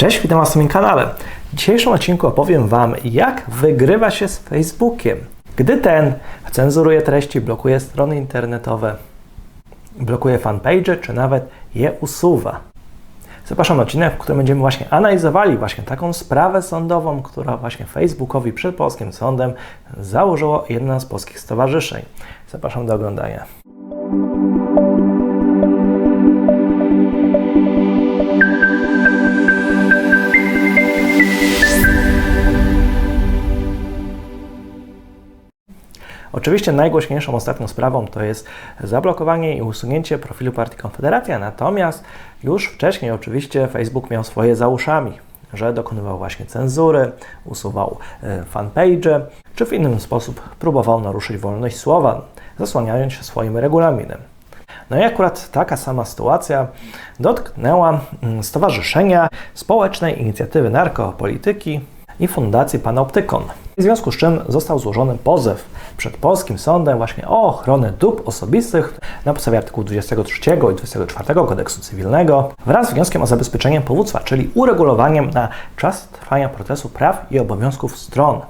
Cześć, witam Was na moim kanale. W dzisiejszym odcinku opowiem Wam, jak wygrywa się z Facebookiem, gdy ten cenzuruje treści, blokuje strony internetowe, blokuje fanpage, czy nawet je usuwa. Zapraszam na odcinek, w którym będziemy właśnie analizowali właśnie taką sprawę sądową, która właśnie Facebookowi przed polskim sądem założyło jedno z polskich stowarzyszeń. Zapraszam do oglądania. Oczywiście najgłośniejszą ostatnią sprawą to jest zablokowanie i usunięcie profilu partii Konfederacja, natomiast już wcześniej oczywiście Facebook miał swoje za uszami, że dokonywał właśnie cenzury, usuwał e, fanpage, czy w inny sposób próbował naruszyć wolność słowa, zasłaniając się swoim regulaminem. No i akurat taka sama sytuacja dotknęła mm, Stowarzyszenia Społecznej Inicjatywy Narkopolityki i Fundacji Panoptykon. W związku z czym został złożony pozew przed polskim sądem właśnie o ochronę dóbr osobistych na podstawie artykułu 23 i 24 kodeksu cywilnego wraz z wnioskiem o zabezpieczenie powództwa, czyli uregulowaniem na czas trwania procesu praw i obowiązków stron.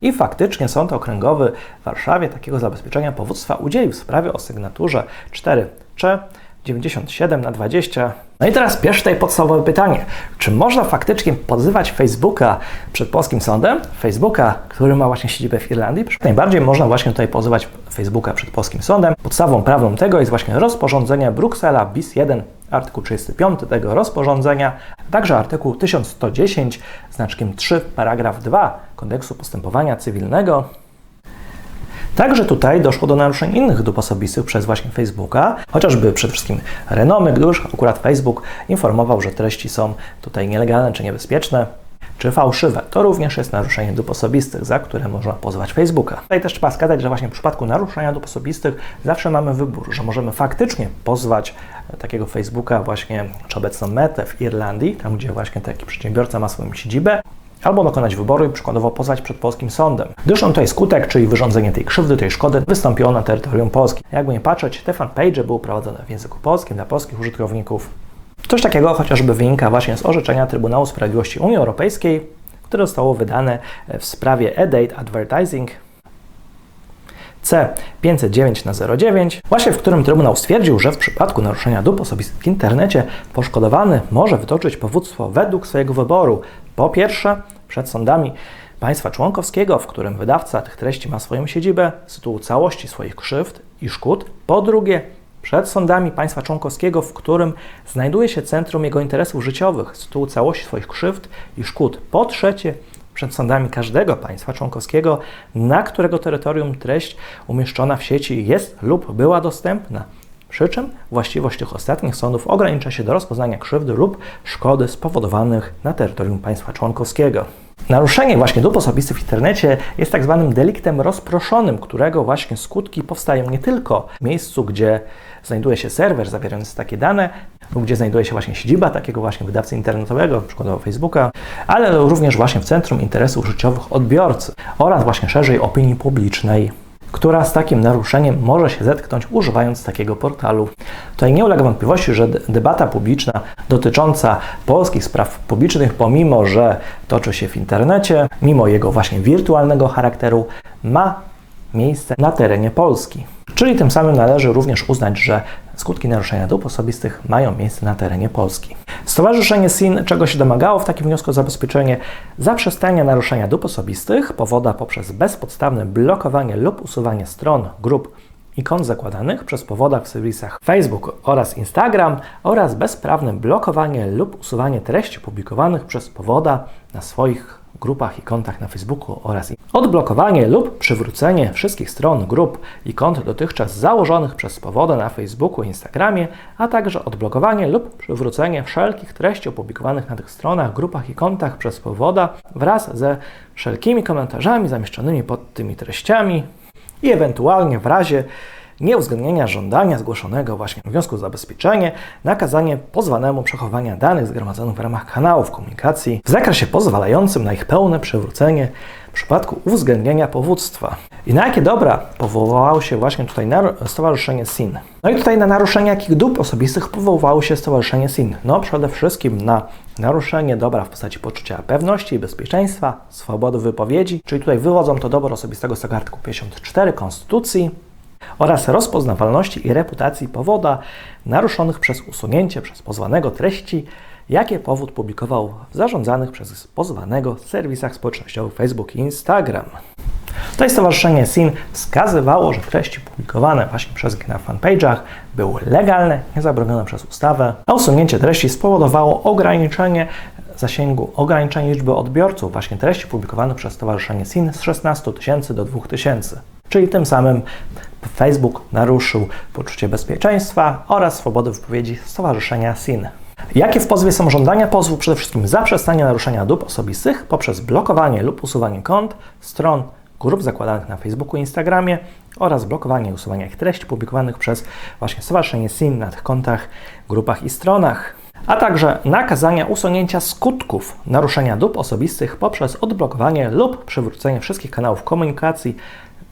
I faktycznie Sąd Okręgowy w Warszawie takiego zabezpieczenia powództwa udzielił w sprawie o sygnaturze 4 c 97 na 20. No i teraz pierwsze tutaj podstawowe pytanie. Czy można faktycznie pozywać Facebooka przed polskim sądem? Facebooka, który ma właśnie siedzibę w Irlandii? Najbardziej można właśnie tutaj pozywać Facebooka przed polskim sądem. Podstawą prawną tego jest właśnie rozporządzenie Bruksela BIS 1 artykuł 35 tego rozporządzenia, także artykuł 1110 znaczkiem 3 paragraf 2 kodeksu postępowania cywilnego, Także tutaj doszło do naruszeń innych dóbr osobistych przez właśnie Facebooka, chociażby przede wszystkim renomy, gdyż akurat Facebook informował, że treści są tutaj nielegalne czy niebezpieczne, czy fałszywe. To również jest naruszenie dóbr osobistych, za które można pozwać Facebooka. Tutaj też trzeba wskazać, że właśnie w przypadku naruszenia dóbr osobistych zawsze mamy wybór, że możemy faktycznie pozwać takiego Facebooka właśnie, czy obecną metę w Irlandii, tam gdzie właśnie taki przedsiębiorca ma swoją siedzibę, albo dokonać wyboru i przykładowo pozwać przed polskim sądem. Gdyż on tutaj skutek, czyli wyrządzenie tej krzywdy, tej szkody, wystąpiło na terytorium Polski. Jakby nie patrzeć, te fanpage były prowadzone w języku polskim dla polskich użytkowników. Coś takiego chociażby wynika właśnie z orzeczenia Trybunału Sprawiedliwości Unii Europejskiej, które zostało wydane w sprawie e-date advertising C509 na 09, właśnie w którym Trybunał stwierdził, że w przypadku naruszenia dóbr osobistych w internecie poszkodowany może wytoczyć powództwo według swojego wyboru. Po pierwsze, przed sądami państwa członkowskiego, w którym wydawca tych treści ma swoją siedzibę z tytułu całości swoich krzywd i szkód. Po drugie, przed sądami państwa członkowskiego, w którym znajduje się centrum jego interesów życiowych z tytułu całości swoich krzywd i szkód. Po trzecie, przed sądami każdego państwa członkowskiego, na którego terytorium treść umieszczona w sieci jest lub była dostępna. Przy czym właściwość tych ostatnich sądów ogranicza się do rozpoznania krzywdy lub szkody spowodowanych na terytorium państwa członkowskiego. Naruszenie właśnie dóbr osobistych w internecie jest tak zwanym deliktem rozproszonym, którego właśnie skutki powstają nie tylko w miejscu, gdzie znajduje się serwer zawierający takie dane, lub gdzie znajduje się właśnie siedziba takiego właśnie wydawcy internetowego, przykładowo Facebooka, ale również właśnie w centrum interesów życiowych odbiorcy oraz właśnie szerzej opinii publicznej która z takim naruszeniem może się zetknąć używając takiego portalu. Tutaj nie ulega wątpliwości, że debata publiczna dotycząca polskich spraw publicznych, pomimo że toczy się w internecie, mimo jego właśnie wirtualnego charakteru, ma miejsce na terenie Polski. Czyli tym samym należy również uznać, że skutki naruszenia dóbr osobistych mają miejsce na terenie Polski. Stowarzyszenie SIN czego się domagało w takim wniosku o zabezpieczenie zaprzestania naruszenia dóbr osobistych powoda poprzez bezpodstawne blokowanie lub usuwanie stron, grup i kont zakładanych przez powoda w serwisach Facebook oraz Instagram oraz bezprawne blokowanie lub usuwanie treści publikowanych przez powoda na swoich grupach i kontach na Facebooku oraz odblokowanie lub przywrócenie wszystkich stron, grup i kont dotychczas założonych przez powodę na Facebooku i Instagramie, a także odblokowanie lub przywrócenie wszelkich treści opublikowanych na tych stronach, grupach i kontach przez powoda wraz ze wszelkimi komentarzami zamieszczonymi pod tymi treściami i ewentualnie w razie nieuwzględnienia żądania zgłoszonego właśnie w wniosku o zabezpieczenie, nakazanie pozwanemu przechowania danych zgromadzonych w ramach kanałów komunikacji w zakresie pozwalającym na ich pełne przywrócenie w przypadku uwzględnienia powództwa. I na jakie dobra powołało się właśnie tutaj Stowarzyszenie SIN? No i tutaj na naruszenie jakich dóbr osobistych powołało się Stowarzyszenie SIN? No przede wszystkim na naruszenie dobra w postaci poczucia pewności i bezpieczeństwa, swobody wypowiedzi, czyli tutaj wywodzą to dobro osobistego z tego artykułu 54 Konstytucji, oraz rozpoznawalności i reputacji powoda naruszonych przez usunięcie przez pozwanego treści, jakie powód publikował w zarządzanych przez pozwanego serwisach społecznościowych Facebook i Instagram. Tutaj Stowarzyszenie SIN wskazywało, że treści publikowane właśnie przez na fanpage'ach były legalne, niezabronione przez ustawę, a usunięcie treści spowodowało ograniczenie zasięgu, ograniczenie liczby odbiorców właśnie treści publikowanych przez Stowarzyszenie SIN z 16 tysięcy do 2 tysięcy. Czyli tym samym Facebook naruszył poczucie bezpieczeństwa oraz swobody wypowiedzi Stowarzyszenia SIN. Jakie w pozwie są żądania pozwu? Przede wszystkim zaprzestanie naruszenia dóbr osobistych poprzez blokowanie lub usuwanie kont, stron, grup zakładanych na Facebooku i Instagramie oraz blokowanie i usuwanie ich treści publikowanych przez właśnie Stowarzyszenie SIN na tych kontach, grupach i stronach. A także nakazania usunięcia skutków naruszenia dóbr osobistych poprzez odblokowanie lub przywrócenie wszystkich kanałów komunikacji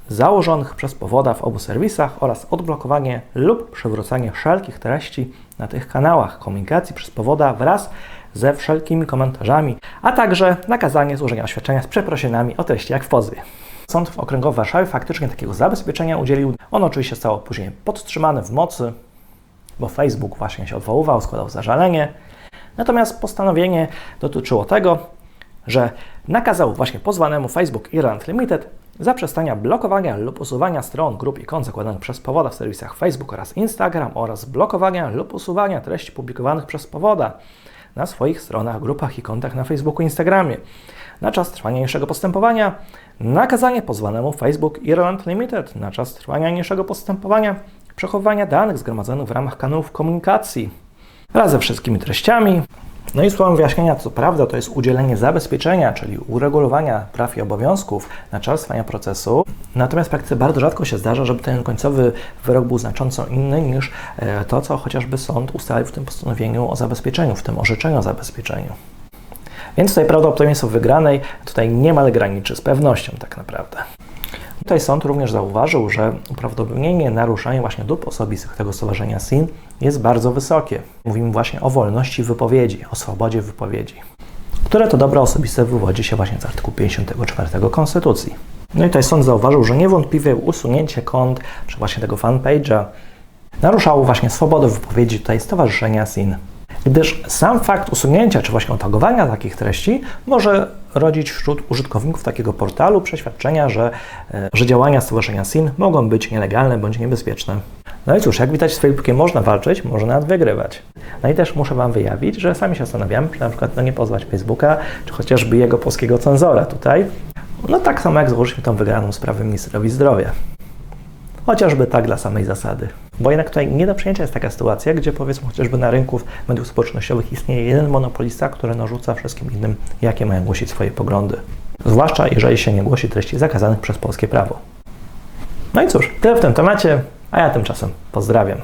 założonych przez powoda w obu serwisach oraz odblokowanie lub przywrócenie wszelkich treści na tych kanałach komunikacji przez powoda wraz ze wszelkimi komentarzami, a także nakazanie złożenia oświadczenia z przeprosinami o treści jak w pozwie. Sąd Okręgowy w Warszawie faktycznie takiego zabezpieczenia udzielił. Ono oczywiście zostało później podtrzymane w mocy, bo Facebook właśnie się odwoływał, składał zażalenie. Natomiast postanowienie dotyczyło tego, że nakazał właśnie pozwanemu Facebook Irland Limited zaprzestania blokowania lub usuwania stron, grup i kont zakładanych przez powoda w serwisach Facebook oraz Instagram oraz blokowania lub usuwania treści publikowanych przez powoda na swoich stronach, grupach i kontach na Facebooku i Instagramie. Na czas trwania niższego postępowania nakazanie pozwanemu Facebook Irland Limited na czas trwania niższego postępowania przechowywania danych zgromadzonych w ramach kanałów komunikacji wraz ze wszystkimi treściami no i słowem wyjaśnienia, co prawda to jest udzielenie zabezpieczenia, czyli uregulowania praw i obowiązków na czas trwania procesu. Natomiast w praktyce bardzo rzadko się zdarza, żeby ten końcowy wyrok był znacząco inny niż e, to, co chociażby sąd ustalił w tym postanowieniu o zabezpieczeniu, w tym orzeczeniu o zabezpieczeniu. Więc tutaj prawdopodobieństwo wygranej tutaj niemal graniczy z pewnością tak naprawdę. Tutaj sąd również zauważył, że uprawdopodobnienie naruszenia właśnie dóbr osobistych tego stowarzyszenia SIN jest bardzo wysokie. Mówimy właśnie o wolności wypowiedzi, o swobodzie wypowiedzi, które to dobra osobiste wywodzi się właśnie z artykułu 54 Konstytucji. No i tutaj sąd zauważył, że niewątpliwie usunięcie kont, czy właśnie tego fanpage'a naruszało właśnie swobodę wypowiedzi tutaj stowarzyszenia SIN gdyż sam fakt usunięcia czy właśnie otagowania takich treści może rodzić wśród użytkowników takiego portalu przeświadczenia, że, e, że działania Stowarzyszenia SIN mogą być nielegalne bądź niebezpieczne. No i cóż, jak widać z Facebookiem można walczyć, można nawet wygrywać. No i też muszę Wam wyjawić, że sami się zastanawiam, czy na przykład no nie pozwać Facebooka, czy chociażby jego polskiego cenzora tutaj. No tak samo jak złożyliśmy tą wygraną sprawę ministrowi zdrowia. Chociażby tak dla samej zasady. Bo jednak tutaj nie do przyjęcia jest taka sytuacja, gdzie powiedzmy chociażby na rynku mediów społecznościowych istnieje jeden monopolista, który narzuca wszystkim innym, jakie mają głosić swoje poglądy. Zwłaszcza jeżeli się nie głosi treści zakazanych przez polskie prawo. No i cóż, tyle w tym temacie, a ja tymczasem pozdrawiam.